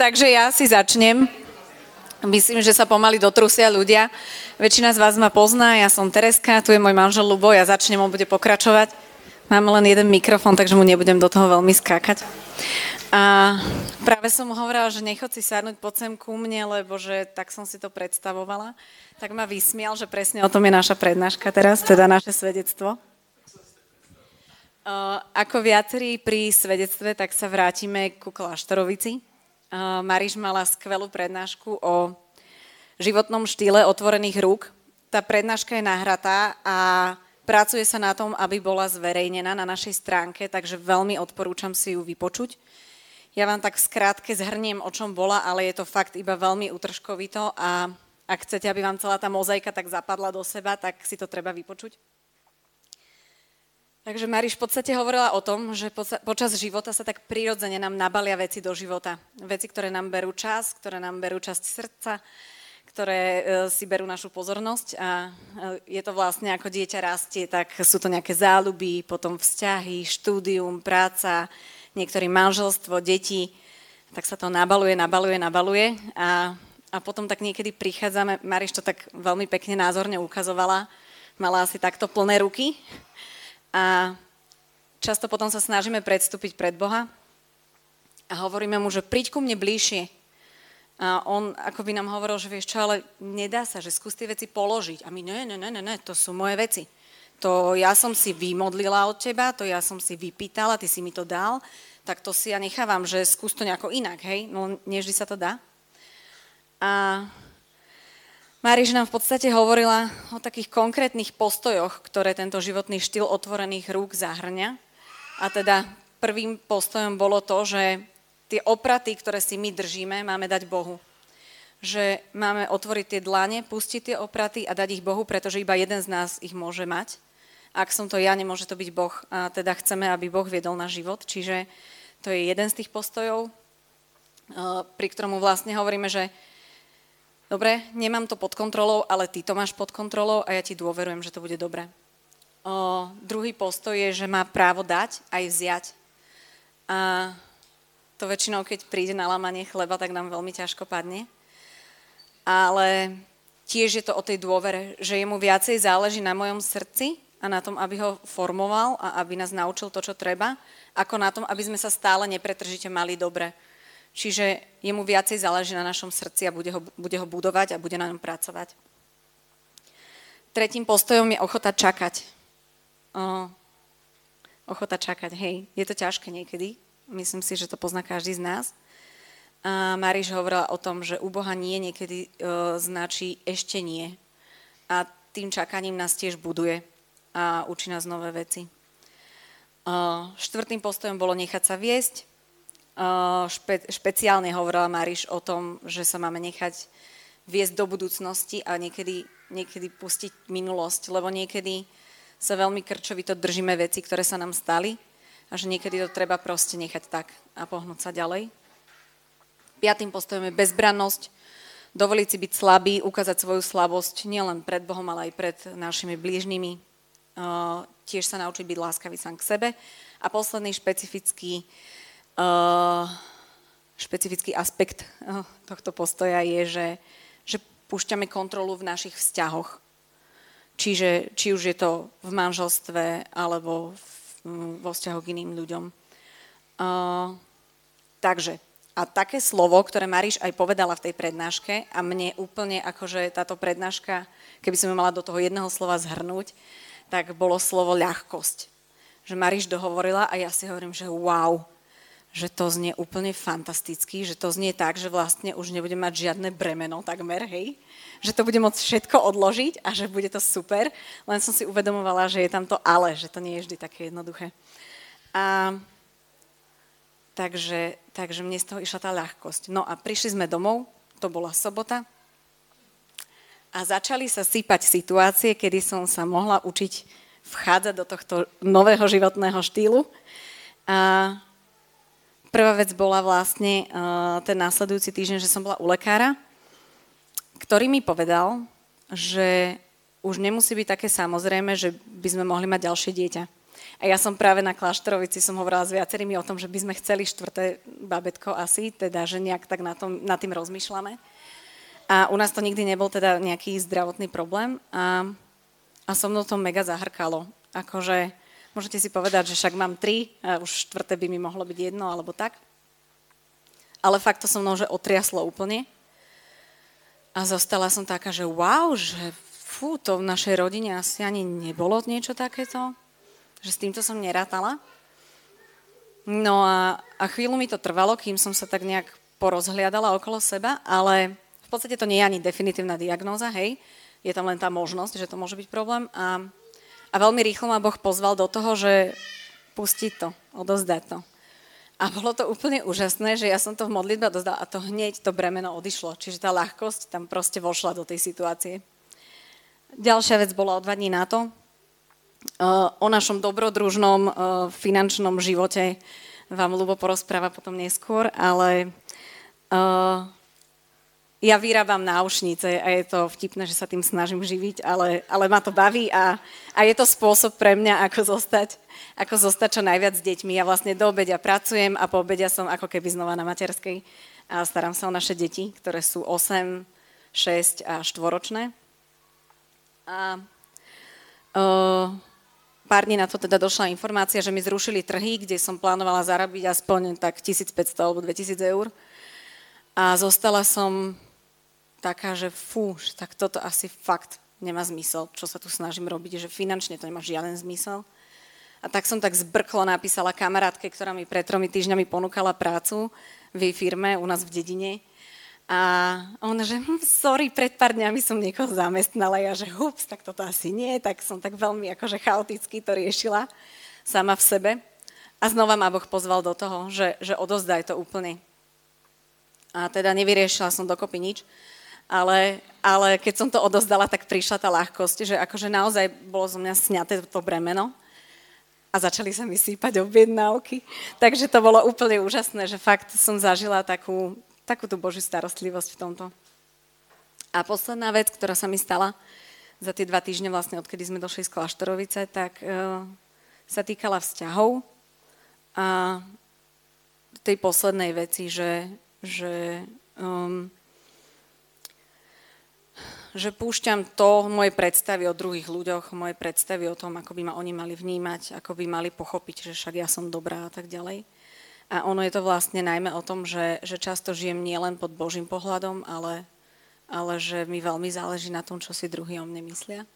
takže ja si začnem. Myslím, že sa pomaly dotrusia ľudia. Väčšina z vás ma pozná, ja som Tereska, tu je môj manžel Lubo, ja začnem, on bude pokračovať. Mám len jeden mikrofón, takže mu nebudem do toho veľmi skákať. A práve som mu hovorila, že nechod si sadnúť pod sem ku mne, lebo že tak som si to predstavovala. Tak ma vysmial, že presne o tom je naša prednáška teraz, teda naše svedectvo. Ako viacerí pri svedectve, tak sa vrátime ku kláštorovici. Mariš mala skvelú prednášku o životnom štýle otvorených rúk. Tá prednáška je nahratá a pracuje sa na tom, aby bola zverejnená na našej stránke, takže veľmi odporúčam si ju vypočuť. Ja vám tak skrátke zhrniem, o čom bola, ale je to fakt iba veľmi utržkovito a ak chcete, aby vám celá tá mozaika tak zapadla do seba, tak si to treba vypočuť. Takže Mariš v podstate hovorila o tom, že počas života sa tak prirodzene nám nabalia veci do života. Veci, ktoré nám berú čas, ktoré nám berú časť srdca, ktoré e, si berú našu pozornosť a e, je to vlastne ako dieťa rastie, tak sú to nejaké záľuby, potom vzťahy, štúdium, práca, niektorý manželstvo, deti, tak sa to nabaluje, nabaluje, nabaluje a, a potom tak niekedy prichádzame, Mariš to tak veľmi pekne názorne ukazovala, mala asi takto plné ruky a často potom sa snažíme predstúpiť pred Boha a hovoríme mu, že príď ku mne bližšie. A on ako by nám hovoril, že vieš čo, ale nedá sa, že skús tie veci položiť. A my, ne, ne, ne, ne, ne, to sú moje veci. To ja som si vymodlila od teba, to ja som si vypýtala, ty si mi to dal, tak to si ja nechávam, že skús to nejako inak, hej? No, nevždy sa to dá. A Máriš nám v podstate hovorila o takých konkrétnych postojoch, ktoré tento životný štýl otvorených rúk zahrňa. A teda prvým postojom bolo to, že tie opraty, ktoré si my držíme, máme dať Bohu. Že máme otvoriť tie dlane, pustiť tie opraty a dať ich Bohu, pretože iba jeden z nás ich môže mať. Ak som to ja, nemôže to byť Boh. A teda chceme, aby Boh viedol náš život. Čiže to je jeden z tých postojov, pri ktorom vlastne hovoríme, že dobre, nemám to pod kontrolou, ale ty to máš pod kontrolou a ja ti dôverujem, že to bude dobre. O, druhý postoj je, že má právo dať aj vziať. A to väčšinou, keď príde na lamanie chleba, tak nám veľmi ťažko padne. Ale tiež je to o tej dôvere, že jemu viacej záleží na mojom srdci a na tom, aby ho formoval a aby nás naučil to, čo treba, ako na tom, aby sme sa stále nepretržite mali dobre. Čiže jemu viacej záleží na našom srdci a bude ho, bude ho budovať a bude na ňom pracovať. Tretím postojom je ochota čakať. O, ochota čakať, hej. Je to ťažké niekedy. Myslím si, že to pozná každý z nás. A Mariš hovorila o tom, že u Boha nie niekedy o, značí ešte nie. A tým čakaním nás tiež buduje a učí nás nové veci. O, štvrtým postojom bolo nechať sa viesť špe, špeciálne hovorila Mariš o tom, že sa máme nechať viesť do budúcnosti a niekedy, niekedy pustiť minulosť, lebo niekedy sa veľmi krčovito držíme veci, ktoré sa nám stali a že niekedy to treba proste nechať tak a pohnúť sa ďalej. Piatým postojom je bezbrannosť, dovoliť si byť slabý, ukázať svoju slabosť nielen pred Bohom, ale aj pred našimi blížnymi. Tiež sa naučiť byť láskavý sám k sebe. A posledný špecifický špecifický aspekt tohto postoja je, že, že púšťame kontrolu v našich vzťahoch. Čiže či už je to v manželstve alebo v, vo vzťahu k iným ľuďom. Uh, takže, a také slovo, ktoré Mariš aj povedala v tej prednáške a mne úplne akože táto prednáška, keby som mala do toho jedného slova zhrnúť, tak bolo slovo ľahkosť. Že Mariš dohovorila a ja si hovorím, že wow, že to znie úplne fantasticky, že to znie tak, že vlastne už nebude mať žiadne bremeno takmer, hej? Že to bude môcť všetko odložiť a že bude to super, len som si uvedomovala, že je tam to ale, že to nie je vždy také jednoduché. A takže, takže mne z toho išla tá ľahkosť. No a prišli sme domov, to bola sobota, a začali sa sypať situácie, kedy som sa mohla učiť vchádzať do tohto nového životného štýlu. A Prvá vec bola vlastne uh, ten následujúci týždeň, že som bola u lekára, ktorý mi povedal, že už nemusí byť také samozrejme, že by sme mohli mať ďalšie dieťa. A ja som práve na Kláštorovici som hovorila s viacerými o tom, že by sme chceli štvrté babetko asi, teda, že nejak tak na, tom, na tým rozmýšľame. A u nás to nikdy nebol teda nejaký zdravotný problém a, a so mnou to mega zahrkalo. Akože môžete si povedať, že však mám tri a už štvrté by mi mohlo byť jedno alebo tak. Ale fakt to so mnou, že otriaslo úplne. A zostala som taká, že wow, že fú, to v našej rodine asi ani nebolo niečo takéto že s týmto som nerátala. No a, a chvíľu mi to trvalo, kým som sa tak nejak porozhliadala okolo seba, ale v podstate to nie je ani definitívna diagnóza, hej. Je tam len tá možnosť, že to môže byť problém. A, a veľmi rýchlo ma Boh pozval do toho, že pustiť to, odozdať to. A bolo to úplne úžasné, že ja som to v modlitbe odozdala a to hneď to bremeno odišlo. Čiže tá ľahkosť tam proste vošla do tej situácie. Ďalšia vec bola o dva dní na to, o našom dobrodružnom finančnom živote vám Lubo porozpráva potom neskôr, ale ja vyrábam náušnice a je to vtipné, že sa tým snažím živiť, ale, ale ma to baví a, a je to spôsob pre mňa, ako zostať, ako zostať čo najviac s deťmi. Ja vlastne do obedia pracujem a po obedia som ako keby znova na materskej a starám sa o naše deti, ktoré sú 8, 6 a 4 ročné. A uh, pár dní na to teda došla informácia, že mi zrušili trhy, kde som plánovala zarobiť aspoň tak 1500 alebo 2000 eur. A zostala som taká, že fú, tak toto asi fakt nemá zmysel, čo sa tu snažím robiť, že finančne to nemá žiaden zmysel. A tak som tak zbrklo napísala kamarátke, ktorá mi pred tromi týždňami ponúkala prácu v jej firme u nás v dedine a on, že hm, sorry, pred pár dňami som niekoho zamestnala. Ja, že hups, tak toto asi nie. Tak som tak veľmi akože chaoticky to riešila sama v sebe. A znova ma Boh pozval do toho, že, že odozdaj to úplne. A teda nevyriešila som dokopy nič. Ale, ale keď som to odozdala, tak prišla tá ľahkosť, že akože naozaj bolo zo mňa sňaté to bremeno a začali sa mi sípať objednávky. Takže to bolo úplne úžasné, že fakt som zažila takú, takú tú Božiu starostlivosť v tomto. A posledná vec, ktorá sa mi stala za tie dva týždne, vlastne odkedy sme došli z Klaštorovice, tak uh, sa týkala vzťahov a tej poslednej veci, že, že, um, že púšťam to, moje predstavy o druhých ľuďoch, moje predstavy o tom, ako by ma oni mali vnímať, ako by mali pochopiť, že však ja som dobrá a tak ďalej a ono je to vlastne najmä o tom, že, že často žijem nielen pod Božím pohľadom, ale, ale že mi veľmi záleží na tom, čo si druhý o mne myslia.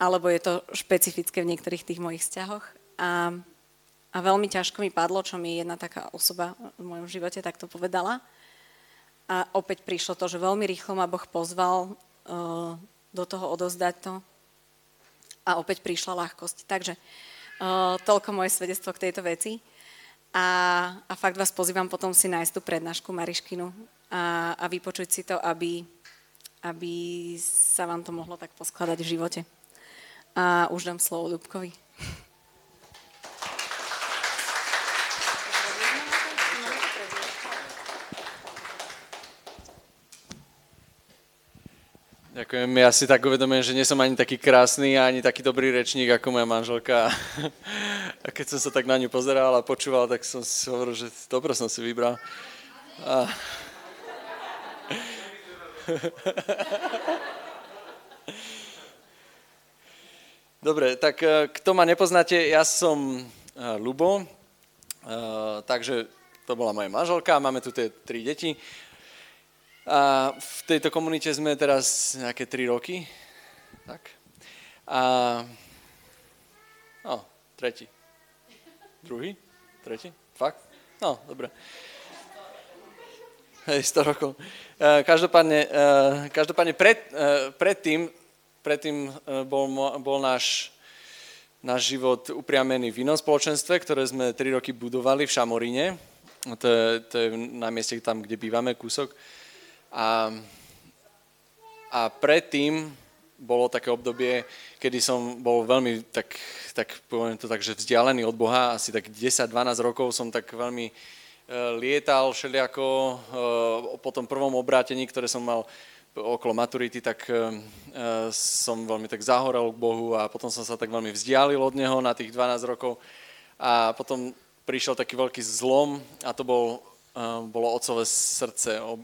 Alebo je to špecifické v niektorých tých mojich vzťahoch. A, a veľmi ťažko mi padlo, čo mi jedna taká osoba v mojom živote takto povedala. A opäť prišlo to, že veľmi rýchlo ma Boh pozval do toho odozdať to. A opäť prišla ľahkosť. Takže uh, toľko moje svedectvo k tejto veci. A, a fakt vás pozývam potom si nájsť tú prednášku Mariškinu a, a vypočuť si to, aby, aby sa vám to mohlo tak poskladať v živote. A už dám slovo Ľubkovi. Ďakujem. Ja si tak uvedomujem, že nie som ani taký krásny, ani taký dobrý rečník ako moja manželka. A keď som sa tak na ňu pozeral a počúval, tak som si hovoril, že dobro som si vybral. A... Dobre, tak e, kto ma nepoznáte, ja som e, Lubo, e, takže to bola moja manželka, máme tu tie tri deti. A v tejto komunite sme teraz nejaké 3 roky. Tak. A... No, tretí. Druhý? Tretí? Fakt? No, dobre. Hej, 100 rokov. Každopádne, každopádne pred, predtým, predtým bol, bol náš, náš život upriamený v inom spoločenstve, ktoré sme 3 roky budovali v Šamoríne. To je, to je na mieste tam, kde bývame, kúsok. A, a predtým bolo také obdobie, kedy som bol veľmi, tak, tak poviem to tak, že vzdialený od Boha, asi tak 10-12 rokov som tak veľmi uh, lietal všelijako uh, po tom prvom obrátení, ktoré som mal okolo maturity, tak uh, som veľmi tak zahorel k Bohu a potom som sa tak veľmi vzdialil od Neho na tých 12 rokov. A potom prišiel taký veľký zlom a to bol, bolo otcové srdce, uh,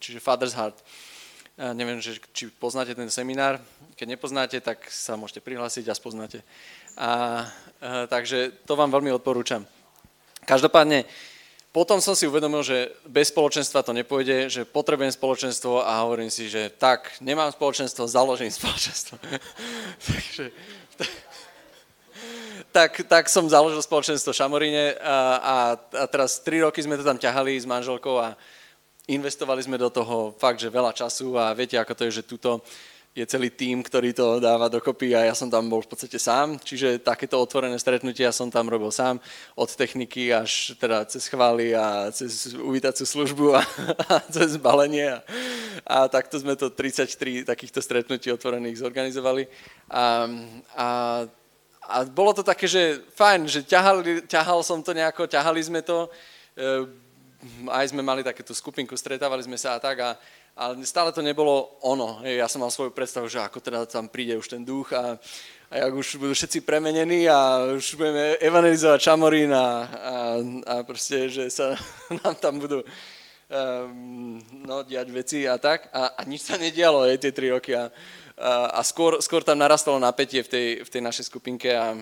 čiže Father's Heart. Neviem, že, či poznáte ten seminár. Keď nepoznáte, tak sa môžete prihlásiť a spoznáte. A, uh, takže to vám veľmi odporúčam. Každopádne, potom som si uvedomil, že bez spoločenstva to nepôjde, že potrebujem spoločenstvo a hovorím si, že tak, nemám spoločenstvo, založím spoločenstvo. Takže, tak, tak som založil spoločenstvo Šamoríne a, a, a teraz tri roky sme to tam ťahali s manželkou a investovali sme do toho fakt, že veľa času a viete, ako to je, že tuto je celý tím, ktorý to dáva dokopy a ja som tam bol v podstate sám, čiže takéto otvorené stretnutia som tam robil sám, od techniky až teda cez chvály a cez uvítacú službu a, a cez balenie a, a takto sme to 33 takýchto stretnutí otvorených zorganizovali. A, a, a bolo to také, že fajn, že ťahali, ťahal som to nejako, ťahali sme to, e, aj sme mali takéto skupinku, stretávali sme sa a tak a, ale stále to nebolo ono. Ja som mal svoju predstavu, že ako teda tam príde už ten duch a, a jak už budú všetci premenení a už budeme evangelizovať Čamorín a, a, a proste, že sa nám tam budú um, no, diať veci a tak. A, a nič sa nedialo aj tie tri roky. A, a, skôr, skôr tam narastalo napätie v tej, v tej našej skupinke a,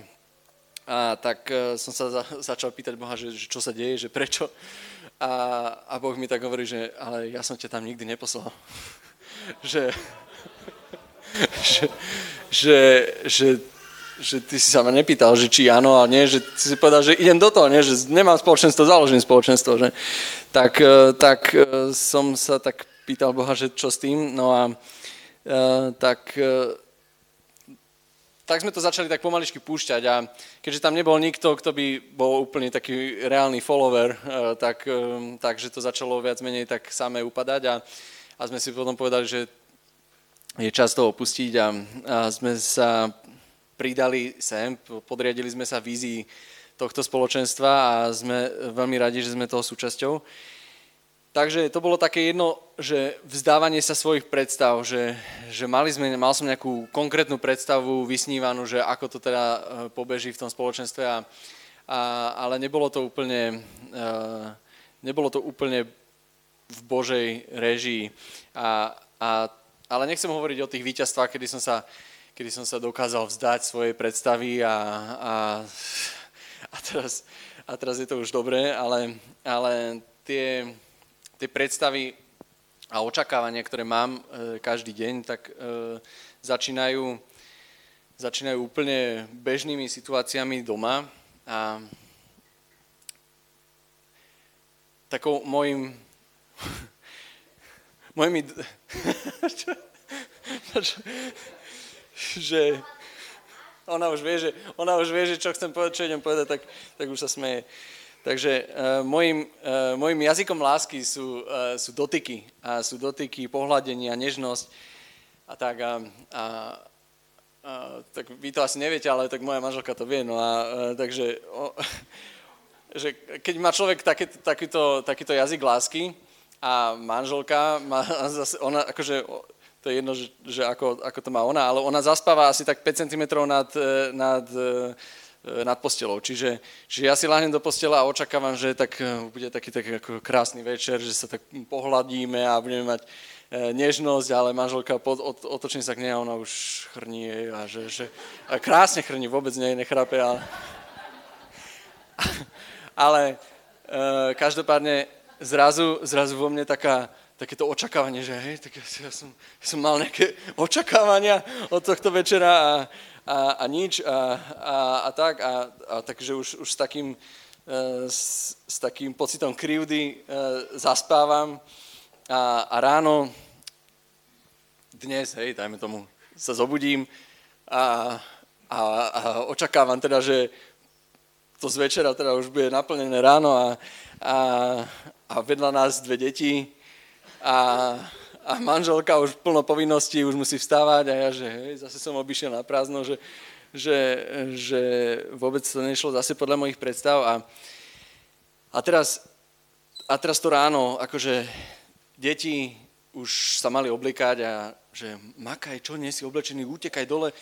a tak uh, som sa za, začal pýtať Boha, že, že čo sa deje, že prečo. A, a Boh mi tak hovorí, že ale ja som ťa tam nikdy neposlal. že, že, že, že, že ty si sa ma nepýtal, že či áno a nie, že ty si povedal, že idem do toho, nie, že nemám spoločenstvo, založím spoločenstvo. Že? Tak, e, tak e, som sa tak pýtal Boha, že čo s tým, no a tak uh, tak sme to začali tak pomaličky púšťať a keďže tam nebol nikto, kto by bol úplne taký reálny follower, eh, tak, eh, takže to začalo viac menej tak samé upadať a, a sme si potom povedali, že je čas to opustiť a, a sme sa pridali sem, podriadili sme sa vízii tohto spoločenstva a sme veľmi radi, že sme toho súčasťou. Takže to bolo také jedno, že vzdávanie sa svojich predstav, že, že mali sme, mal som nejakú konkrétnu predstavu vysnívanú, že ako to teda e, pobeží v tom spoločenstve, a, a, ale nebolo to úplne, uh, nebolo to úplne v Božej režii. A, a, ale nechcem hovoriť o tých víťazstvách, kedy som sa, kedy som sa dokázal vzdať svojej predstavy a, a, a, teraz, a teraz je to už dobré, ale, ale tie, tie predstavy a očakávania, ktoré mám e, každý deň, tak e, začínajú, začínajú úplne bežnými situáciami doma a takou môjim mojimi že ona už vie, že, ona už vie, že čo chcem povedať, čo idem povedať, tak, tak už sa smeje. Takže uh, môjim, uh, môjim jazykom lásky sú, uh, sú dotyky. A sú dotyky, pohľadenie a nežnosť. A tak, a, a, a, tak vy to asi neviete, ale tak moja manželka to vie. No a uh, takže, o, že keď má človek taký, takýto, takýto jazyk lásky a manželka má zase, ona akože, to je jedno, že, že ako, ako to má ona, ale ona zaspáva asi tak 5 cm nad, nad E, nad postelou. Čiže, čiže ja si láhnem do postela a očakávam, že tak e, bude taký, taký ako krásny večer, že sa tak pohľadíme a budeme mať e, nežnosť, ale manželka pod, od, otočím sa k nej a ona už chrní a že, že a krásne chrní, vôbec nie, nechrape, ale, ale e, každopádne zrazu, zrazu vo mne taká, takéto očakávanie, že hej, tak ja, ja, som, ja som mal nejaké očakávania od tohto večera a, a, a nič a, a, a tak. A, a takže už, už s, takým, e, s, s takým pocitom krivdy e, zaspávam a, a ráno dnes, hej, dajme tomu, sa zobudím a, a, a očakávam teda, že to z večera teda už bude naplnené ráno a, a, a vedľa nás dve deti a, a manželka už plno povinností, už musí vstávať a ja, že hej, zase som obišiel na prázdno, že, že, že vôbec to nešlo zase podľa mojich predstav. A, a teraz, a teraz to ráno, akože deti už sa mali oblikať a že makaj, čo, nie si oblečený, utekaj dole,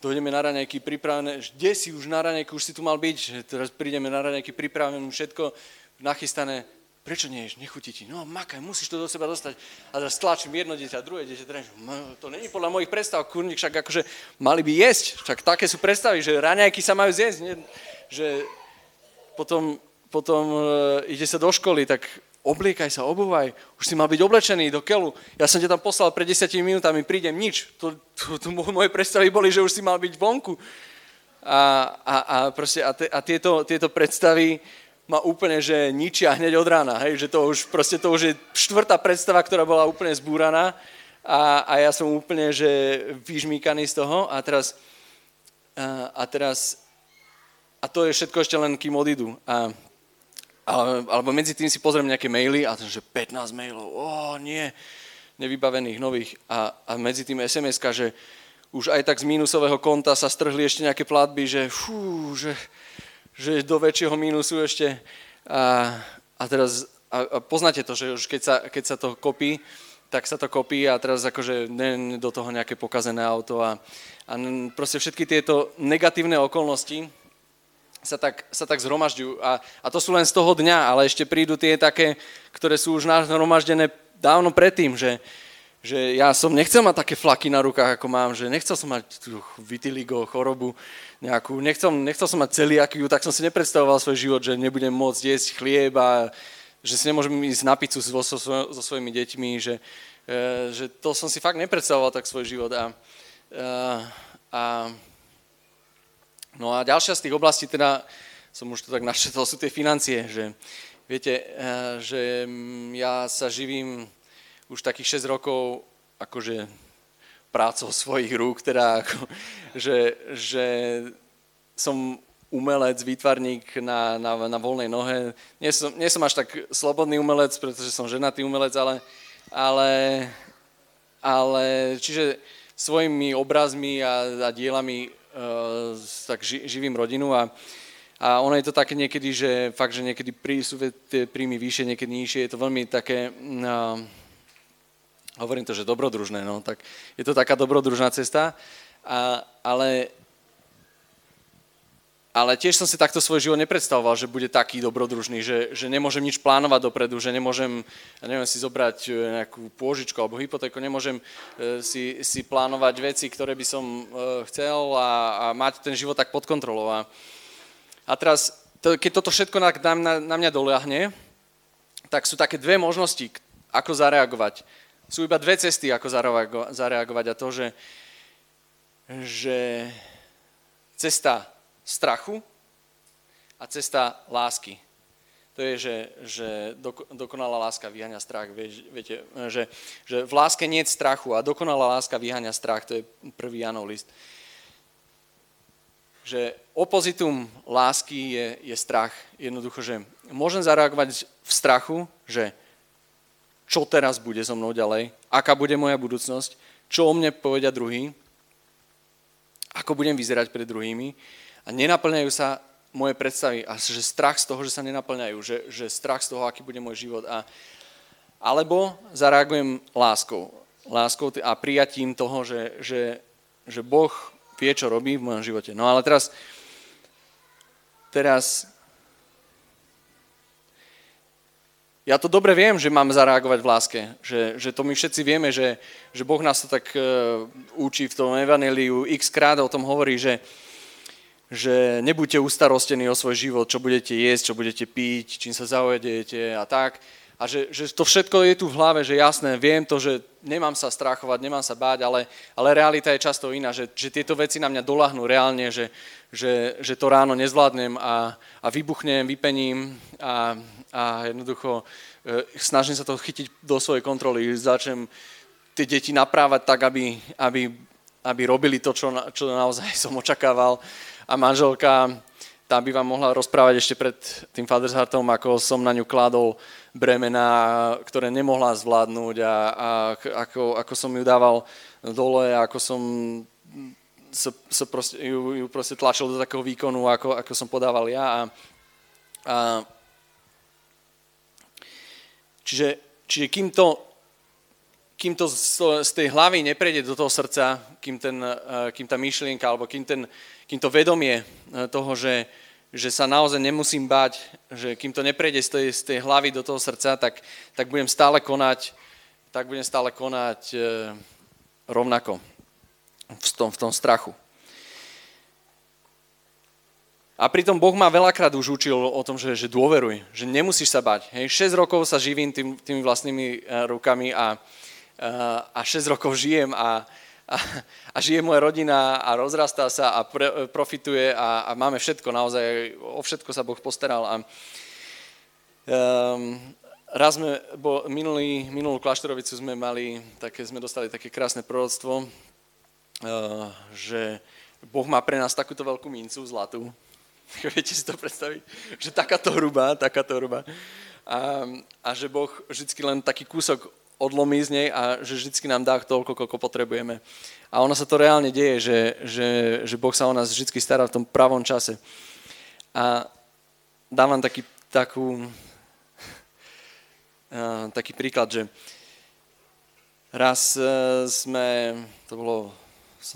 dojdeme na raňajky pripravené, kde si už na raňajky, už si tu mal byť, že teraz prídeme na raňajky pripravené, všetko nachystané, prečo nie ješ, nechutí ti, no makaj, musíš to do seba dostať. A teraz tlačím jedno dieťa, druhé dieťa, druhé, to není podľa mojich predstav, kurník, však akože mali by jesť, však také sú predstavy, že raňajky sa majú zjesť, nie? že potom, potom e, ide sa do školy, tak obliekaj sa, obúvaj, už si mal byť oblečený do keľu. Ja som ťa tam poslal pred 10 minútami, prídem, nič. To, to, to moje predstavy boli, že už si mal byť vonku. A, a, a, proste, a, te, a tieto, tieto predstavy ma úplne, že ničia hneď od rána, hej, že to už, proste to už je štvrtá predstava, ktorá bola úplne zbúraná a, a ja som úplne, že vyžmíkaný z toho a teraz, a, a teraz, a to je všetko ešte len kým odídu. A alebo medzi tým si pozriem nejaké maily a že 15 mailov, o nie, nevybavených nových. A, a medzi tým sms že už aj tak z mínusového konta sa strhli ešte nejaké platby, že fú, že, že do väčšieho mínusu ešte. A, a teraz a, a poznáte to, že už keď sa, keď sa to kopí, tak sa to kopí a teraz akože ne, do toho nejaké pokazené auto a, a proste všetky tieto negatívne okolnosti, sa tak, sa tak zhromažďujú. A, a to sú len z toho dňa, ale ešte prídu tie také, ktoré sú už nahromaždené dávno predtým, že, že ja som nechcel mať také flaky na rukách, ako mám, že nechcel som mať tú vitiligo, chorobu nejakú, nechcel, nechcel som mať celiakiu, tak som si nepredstavoval svoj život, že nebudem môcť jesť chlieb a že si nemôžem ísť na pizzu so, so, so svojimi deťmi, že, e, že to som si fakt nepredstavoval tak svoj život. A, a, a No a ďalšia z tých oblastí, teda som už to tak našetol, sú tie financie, že viete, eh, že ja sa živím už takých 6 rokov akože prácou svojich rúk, teda ako, že, že som umelec, výtvarník na, na, na voľnej nohe. Nie som, nie som až tak slobodný umelec, pretože som ženatý umelec, ale, ale, ale čiže svojimi obrazmi a, a dielami uh, tak ži, živím rodinu a, a ono je to také niekedy, že fakt, že niekedy prí, sú tie príjmy vyššie, niekedy nižšie, je to veľmi také, uh, hovorím to, že dobrodružné, no, tak je to taká dobrodružná cesta, a, ale ale tiež som si takto svoj život nepredstavoval, že bude taký dobrodružný, že, že nemôžem nič plánovať dopredu, že nemôžem, ja neviem, si zobrať e, nejakú pôžičku alebo hypotéku, nemôžem e, si, si plánovať veci, ktoré by som e, chcel a, a mať ten život tak pod kontrolou. A, a teraz, to, keď toto všetko na, na, na mňa doľahne, tak sú také dve možnosti, ako zareagovať. Sú iba dve cesty, ako zareagovať a to, že, že cesta strachu a cesta lásky. To je, že, že dokonalá láska vyhania strach. Viete, že, že v láske nie je strachu a dokonalá láska vyhania strach. To je prvý Janov list. Že opozitum lásky je, je strach. Jednoducho, že môžem zareagovať v strachu, že čo teraz bude so mnou ďalej, aká bude moja budúcnosť, čo o mne povedia druhý, ako budem vyzerať pred druhými a nenaplňajú sa moje predstavy a že strach z toho, že sa nenaplňajú, že, že strach z toho, aký bude môj život. A, alebo zareagujem láskou. Láskou a prijatím toho, že, že, že Boh vie, čo robí v mojom živote. No ale teraz, teraz ja to dobre viem, že mám zareagovať v láske, že, že to my všetci vieme, že, že Boh nás to tak uh, učí v tom evaneliu, x krát o tom hovorí, že, že nebuďte ustarostení o svoj život, čo budete jesť, čo budete piť, čím sa zaujedete a tak. A že, že to všetko je tu v hlave, že jasné, viem to, že nemám sa strachovať, nemám sa báť, ale, ale realita je často iná, že, že tieto veci na mňa dolahnú reálne, že, že, že to ráno nezvládnem a, a vybuchnem, vypením a, a jednoducho e, snažím sa to chytiť do svojej kontroly, začnem tie deti naprávať tak, aby, aby, aby robili to, čo, čo naozaj som očakával a manželka, tá by vám mohla rozprávať ešte pred tým Father's Heartom, ako som na ňu kládol bremena, ktoré nemohla zvládnuť a, a ako, ako som ju dával dole, ako som sa, sa proste, ju, ju proste tlačil do takého výkonu, ako, ako som podával ja. A, a, čiže, čiže kým to kým to z, z tej hlavy neprejde do toho srdca, kým, ten, eh, kým tá myšlienka, alebo kým, ten, kým to vedomie eh, toho, že, že sa naozaj nemusím báť, že kým to neprejde z tej, z tej hlavy do toho srdca, tak, tak budem stále konať, tak budem stále konať e, rovnako v tom, v tom strachu. A pritom Boh ma veľakrát už učil o tom, že, že dôveruj, že nemusíš sa bať. Hej, 6 rokov sa živím tým, tými vlastnými rukami a, a 6 rokov žijem a, a, a žije moja rodina a rozrastá sa a pre, profituje a, a máme všetko, naozaj o všetko sa Boh postaral. A, um, raz sme, bo minulý, minulú kláštorovicu sme mali, také, sme dostali také krásne proroctvo, uh, že Boh má pre nás takúto veľkú mincu, zlatú. Viete si to predstaviť? Že takáto hrubá, takáto hrubá. A, a že Boh vždy len taký kúsok odlomí z nej a že vždycky nám dá toľko, koľko potrebujeme. A ono sa to reálne deje, že, že, že Boh sa o nás vždy stará v tom pravom čase. A dávam taký, takú, taký príklad, že raz e, sme, to bolo,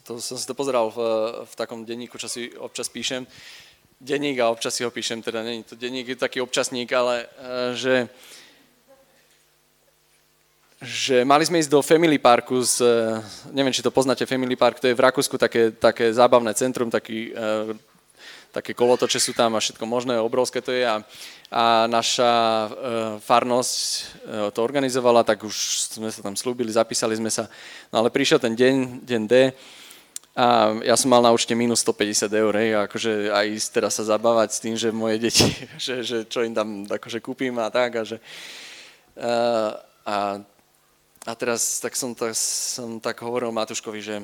to, som si to pozeral v, v takom denníku, čo si občas píšem, denník a občas si ho píšem, teda není to denník, je to taký občasník, ale e, že že mali sme ísť do Family Parku, z, neviem, či to poznáte, Family Park, to je v Rakúsku také, také zábavné centrum, taký, e, také kolotoče sú tam a všetko možné, obrovské to je a, a naša e, farnosť e, to organizovala, tak už sme sa tam slúbili, zapísali sme sa, no ale prišiel ten deň, deň D a ja som mal na účte minus 150 eur, hej, akože aj ísť teraz sa zabávať s tým, že moje deti, že, že čo im tam akože kúpim a tak a že uh, a a teraz tak som, tak, som tak hovoril Matuškovi, že,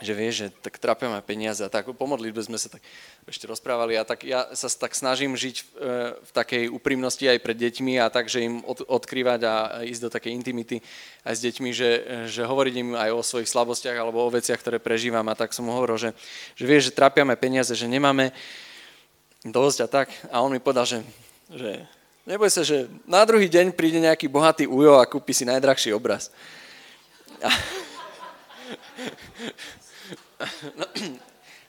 že vieš, že tak trápime peniaze a tak po modlitbe sme sa tak ešte rozprávali a tak ja sa tak snažím žiť v, e, v takej úprimnosti aj pred deťmi a tak, že im od, odkrývať a ísť do takej intimity aj s deťmi, že, že hovoriť im aj o svojich slabostiach alebo o veciach, ktoré prežívam a tak som mu hovoril, že, že vieš, že trápiame peniaze, že nemáme dosť a tak a on mi povedal, že, že Neboj sa, že na druhý deň príde nejaký bohatý ujo a kúpi si najdrahší obraz. A... No,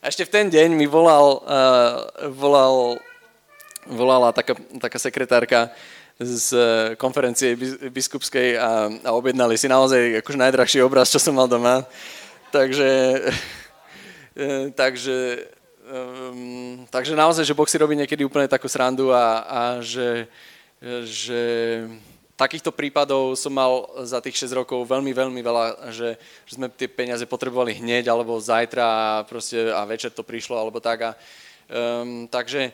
a ešte v ten deň mi volal, uh, volal, volala taká, taká sekretárka z konferencie biskupskej a, a objednali si naozaj akože najdrahší obraz, čo som mal doma. Takže, uh, takže um, takže naozaj, že Boh si robí niekedy úplne takú srandu a, a že, že takýchto prípadov som mal za tých 6 rokov veľmi, veľmi veľa, že, že sme tie peniaze potrebovali hneď alebo zajtra a, proste, a večer to prišlo alebo tak. A, um, takže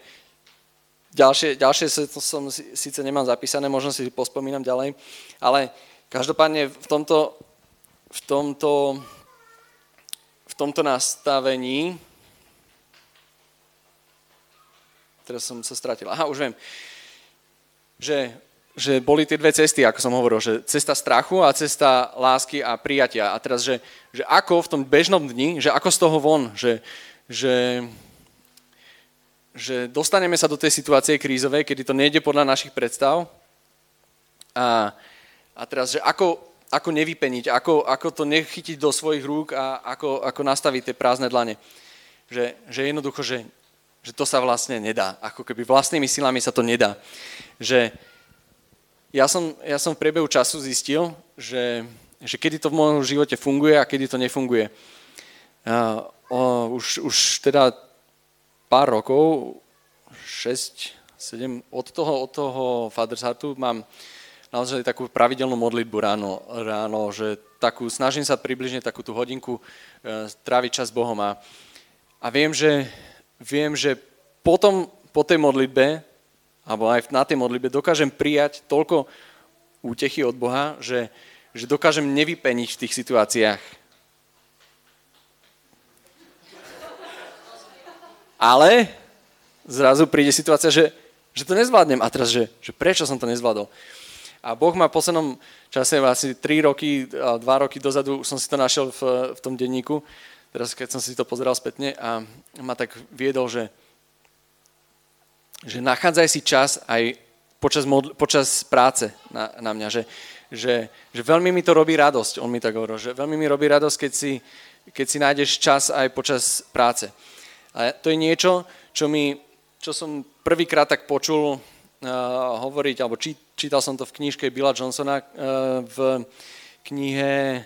ďalšie, ďalšie to som síce nemám zapísané, možno si pospomínam ďalej, ale každopádne v tomto, v tomto, v tomto nastavení teraz som sa stratil. Aha, už viem. Že, že boli tie dve cesty, ako som hovoril, že cesta strachu a cesta lásky a prijatia. A teraz, že, že ako v tom bežnom dni, že ako z toho von, že, že, že dostaneme sa do tej situácie krízovej, kedy to nejde podľa našich predstav. A, a teraz, že ako, ako nevypeniť, ako, ako to nechytiť do svojich rúk a ako, ako nastaviť tie prázdne dlane. Že, že jednoducho, že že to sa vlastne nedá. Ako keby vlastnými silami sa to nedá. Že ja som, ja som v priebehu času zistil, že, že kedy to v môjom živote funguje a kedy to nefunguje. Uh, o, už, už teda pár rokov, 6, 7, od toho, od toho Father's Heartu mám naozaj takú pravidelnú modlitbu ráno, ráno že takú, snažím sa približne takú tú hodinku uh, tráviť čas Bohom a, a viem, že viem, že potom, po tej modlitbe, alebo aj na tej modlitbe, dokážem prijať toľko útechy od Boha, že, že dokážem nevypeniť v tých situáciách. Ale zrazu príde situácia, že, že to nezvládnem. A teraz, že, že prečo som to nezvládol? A Boh ma v poslednom čase, asi 3 roky, 2 roky dozadu, som si to našiel v, v tom denníku, teraz keď som si to pozeral spätne a ma tak viedol, že, že nachádzaj si čas aj počas, modl- počas práce na, na mňa, že, že, že veľmi mi to robí radosť, on mi tak hovoril, že veľmi mi robí radosť, keď si, keď si nájdeš čas aj počas práce. A to je niečo, čo, mi, čo som prvýkrát tak počul uh, hovoriť, alebo či, čítal som to v knižke Billa Johnsona uh, v knihe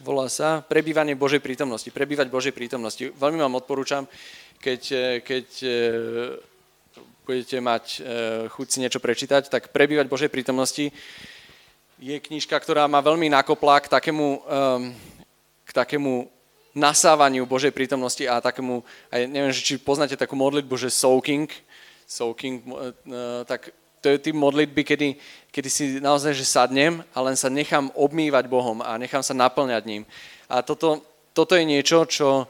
volá sa Prebývanie Božej prítomnosti. Prebývať Božej prítomnosti. Veľmi vám odporúčam, keď, keď budete mať chuť si niečo prečítať, tak Prebývať Božej prítomnosti je knižka, ktorá má veľmi nakopla k takému, k takému nasávaniu Božej prítomnosti a takému, aj neviem, či poznáte takú modlitbu, že soaking, soaking, tak to je typ modlitby, kedy, kedy si naozaj že sadnem a len sa nechám obmývať Bohom a nechám sa naplňať ním. A toto, toto je niečo, čo,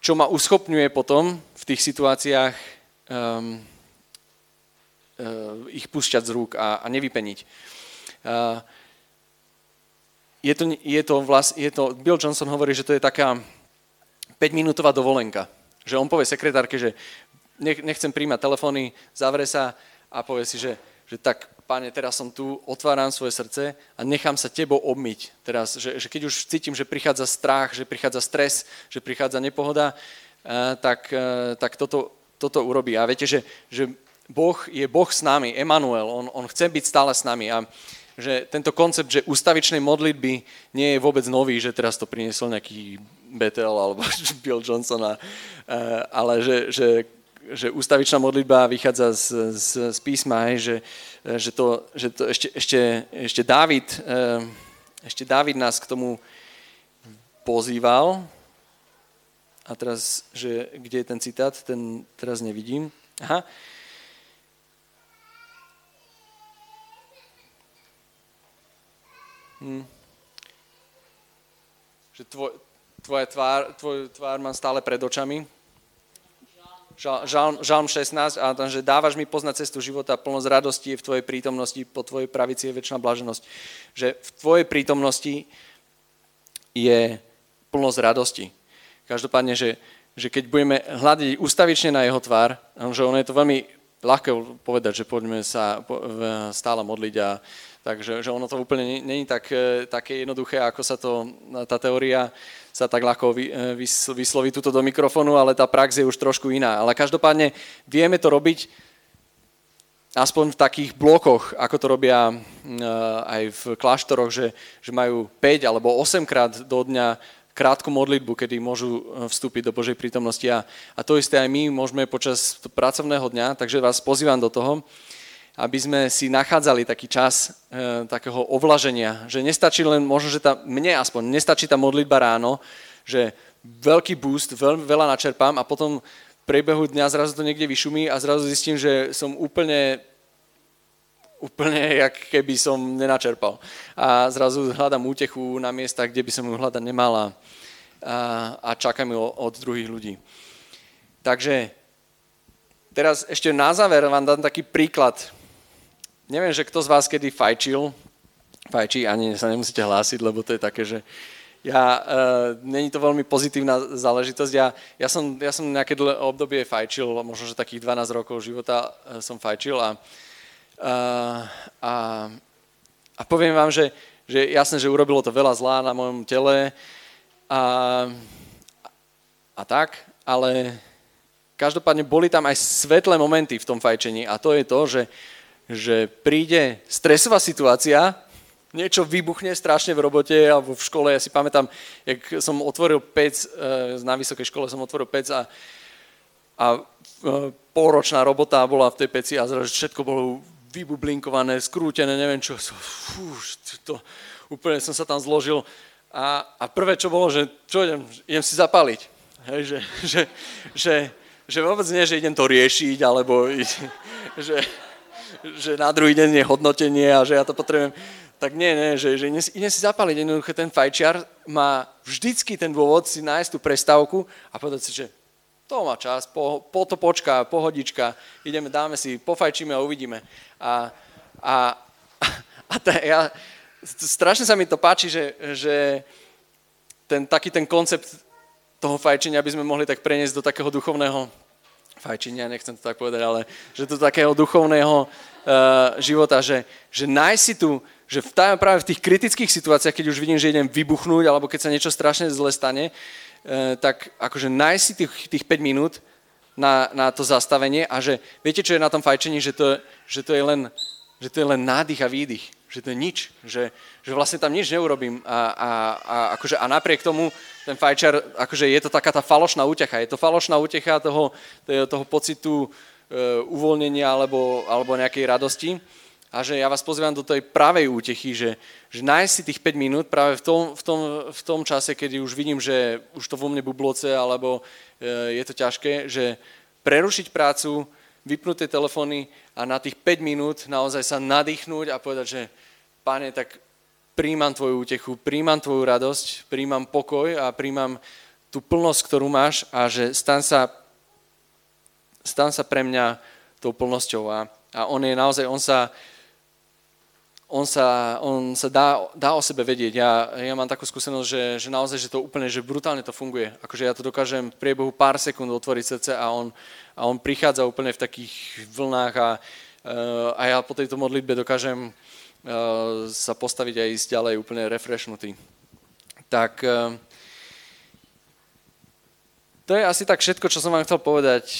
čo ma uschopňuje potom v tých situáciách um, uh, ich pušťať z rúk a, a nevypeniť. Uh, je to, je, to vlast, je to, Bill Johnson hovorí, že to je taká 5-minútová dovolenka. Že on povie sekretárke, že nechcem príjmať telefóny, zavre sa, a povie si, že, že tak, páne, teraz som tu, otváram svoje srdce a nechám sa tebou obmyť. Teraz, že, že keď už cítim, že prichádza strach, že prichádza stres, že prichádza nepohoda, eh, tak, tak toto, toto urobí. A viete, že, že Boh je Boh s nami, Emanuel, on, on chce byť stále s nami a že tento koncept, že ustavičnej modlitby nie je vôbec nový, že teraz to priniesol nejaký Bethel alebo Bill Johnson, eh, ale že, že že ústavičná modlitba vychádza z, z, z písma, hej, že, že, to, že to ešte, ešte, ešte, Dávid, eh, ešte nás k tomu pozýval. A teraz, že, kde je ten citát, ten teraz nevidím. Aha. Hm. Že tvoj, tvoja tvár, tvoj tvár mám stále pred očami. Žalm, žalm 16, a tam, že dávaš mi poznať cestu života, plnosť radosti je v tvojej prítomnosti, po tvojej pravici je väčšiná blaženosť. Že v tvojej prítomnosti je plnosť radosti. Každopádne, že, že keď budeme hľadiť ustavične na jeho tvár, že ono je to veľmi ľahké povedať, že poďme sa stále modliť a takže že ono to úplne není tak, e, také jednoduché, ako sa to, tá teória sa tak ľahko e, vysloví túto do mikrofónu, ale tá prax je už trošku iná. Ale každopádne vieme to robiť aspoň v takých blokoch, ako to robia e, aj v kláštoroch, že, že majú 5 alebo 8 krát do dňa krátku modlitbu, kedy môžu e, vstúpiť do Božej prítomnosti. A, a to isté aj my môžeme počas pracovného dňa, takže vás pozývam do toho, aby sme si nachádzali taký čas e, takého ovlaženia, že nestačí len, možno, že tá, mne aspoň, nestačí tá modlitba ráno, že veľký boost, veľ, veľa načerpám a potom v priebehu dňa zrazu to niekde vyšumí a zrazu zistím, že som úplne úplne, jak keby som nenačerpal. A zrazu hľadám útechu na miestach, kde by som ju hľadať nemala a, a čakám ju od druhých ľudí. Takže teraz ešte na záver vám dám taký príklad Neviem, že kto z vás kedy fajčil. Fajčí, ani sa nemusíte hlásiť, lebo to je také, že ja, uh, není to veľmi pozitívna záležitosť. Ja, ja, som, ja som nejaké obdobie fajčil, možno, že takých 12 rokov života uh, som fajčil a, a, a poviem vám, že, že jasné, že urobilo to veľa zlá na mojom tele a, a tak, ale každopádne boli tam aj svetlé momenty v tom fajčení a to je to, že že príde stresová situácia, niečo vybuchne strašne v robote alebo v škole. Ja si pamätám, jak som otvoril pec, eh, na vysokej škole som otvoril pec a, a eh, polročná robota bola v tej peci a zrazu všetko bolo vybublinkované, skrútené, neviem čo. Fú, to, úplne som sa tam zložil. A, a prvé, čo bolo, že čo idem, idem si zapaliť. Hej, že, že, že, že vôbec nie, že idem to riešiť, alebo že, že na druhý deň je hodnotenie a že ja to potrebujem. Tak nie, nie, že, že ide si zapaliť. Jednoducho ten fajčiar má vždycky ten dôvod si nájsť tú prestávku a povedať si, že to má čas, po, po to počká, pohodička, ideme, dáme si, pofajčíme a uvidíme. A, a, a tá, ja, strašne sa mi to páči, že, že ten, taký ten koncept toho fajčenia by sme mohli tak preniesť do takého duchovného fajčenia, nechcem to tak povedať, ale že to takého duchovného uh, života, že, že nájsť si tu, že v, práve v tých kritických situáciách, keď už vidím, že idem vybuchnúť, alebo keď sa niečo strašne zle stane, tak akože nájsť si tých, tých 5 minút na, na to zastavenie a že viete, čo je na tom fajčení, že to, že to je len že to je len nádych a výdych, že to je nič, že, že vlastne tam nič neurobím. A, a, a, akože, a napriek tomu ten fajčar, akože je to taká tá falošná útecha, je to falošná útecha toho, toho, toho pocitu e, uvoľnenia alebo, alebo nejakej radosti a že ja vás pozývam do tej pravej útechy, že, že nájsť si tých 5 minút práve v tom, v, tom, v tom čase, kedy už vidím, že už to vo mne bubloce alebo e, je to ťažké, že prerušiť prácu, vypnúť tie telefóny a na tých 5 minút naozaj sa nadýchnúť a povedať, že pane, tak príjmam tvoju útechu, príjmam tvoju radosť, príjmam pokoj a príjmam tú plnosť, ktorú máš a že stan sa, stan sa pre mňa tou plnosťou. A, a on je naozaj, on sa, on sa, on sa dá, dá o sebe vedieť. Ja, ja mám takú skúsenosť, že, že naozaj, že to úplne, že brutálne to funguje. Akože ja to dokážem v priebehu pár sekúnd otvoriť srdce a on, a on prichádza úplne v takých vlnách a, eh, a ja po tejto modlitbe dokážem eh, sa postaviť a ísť ďalej úplne refreshnutý. Tak eh, to je asi tak všetko, čo som vám chcel povedať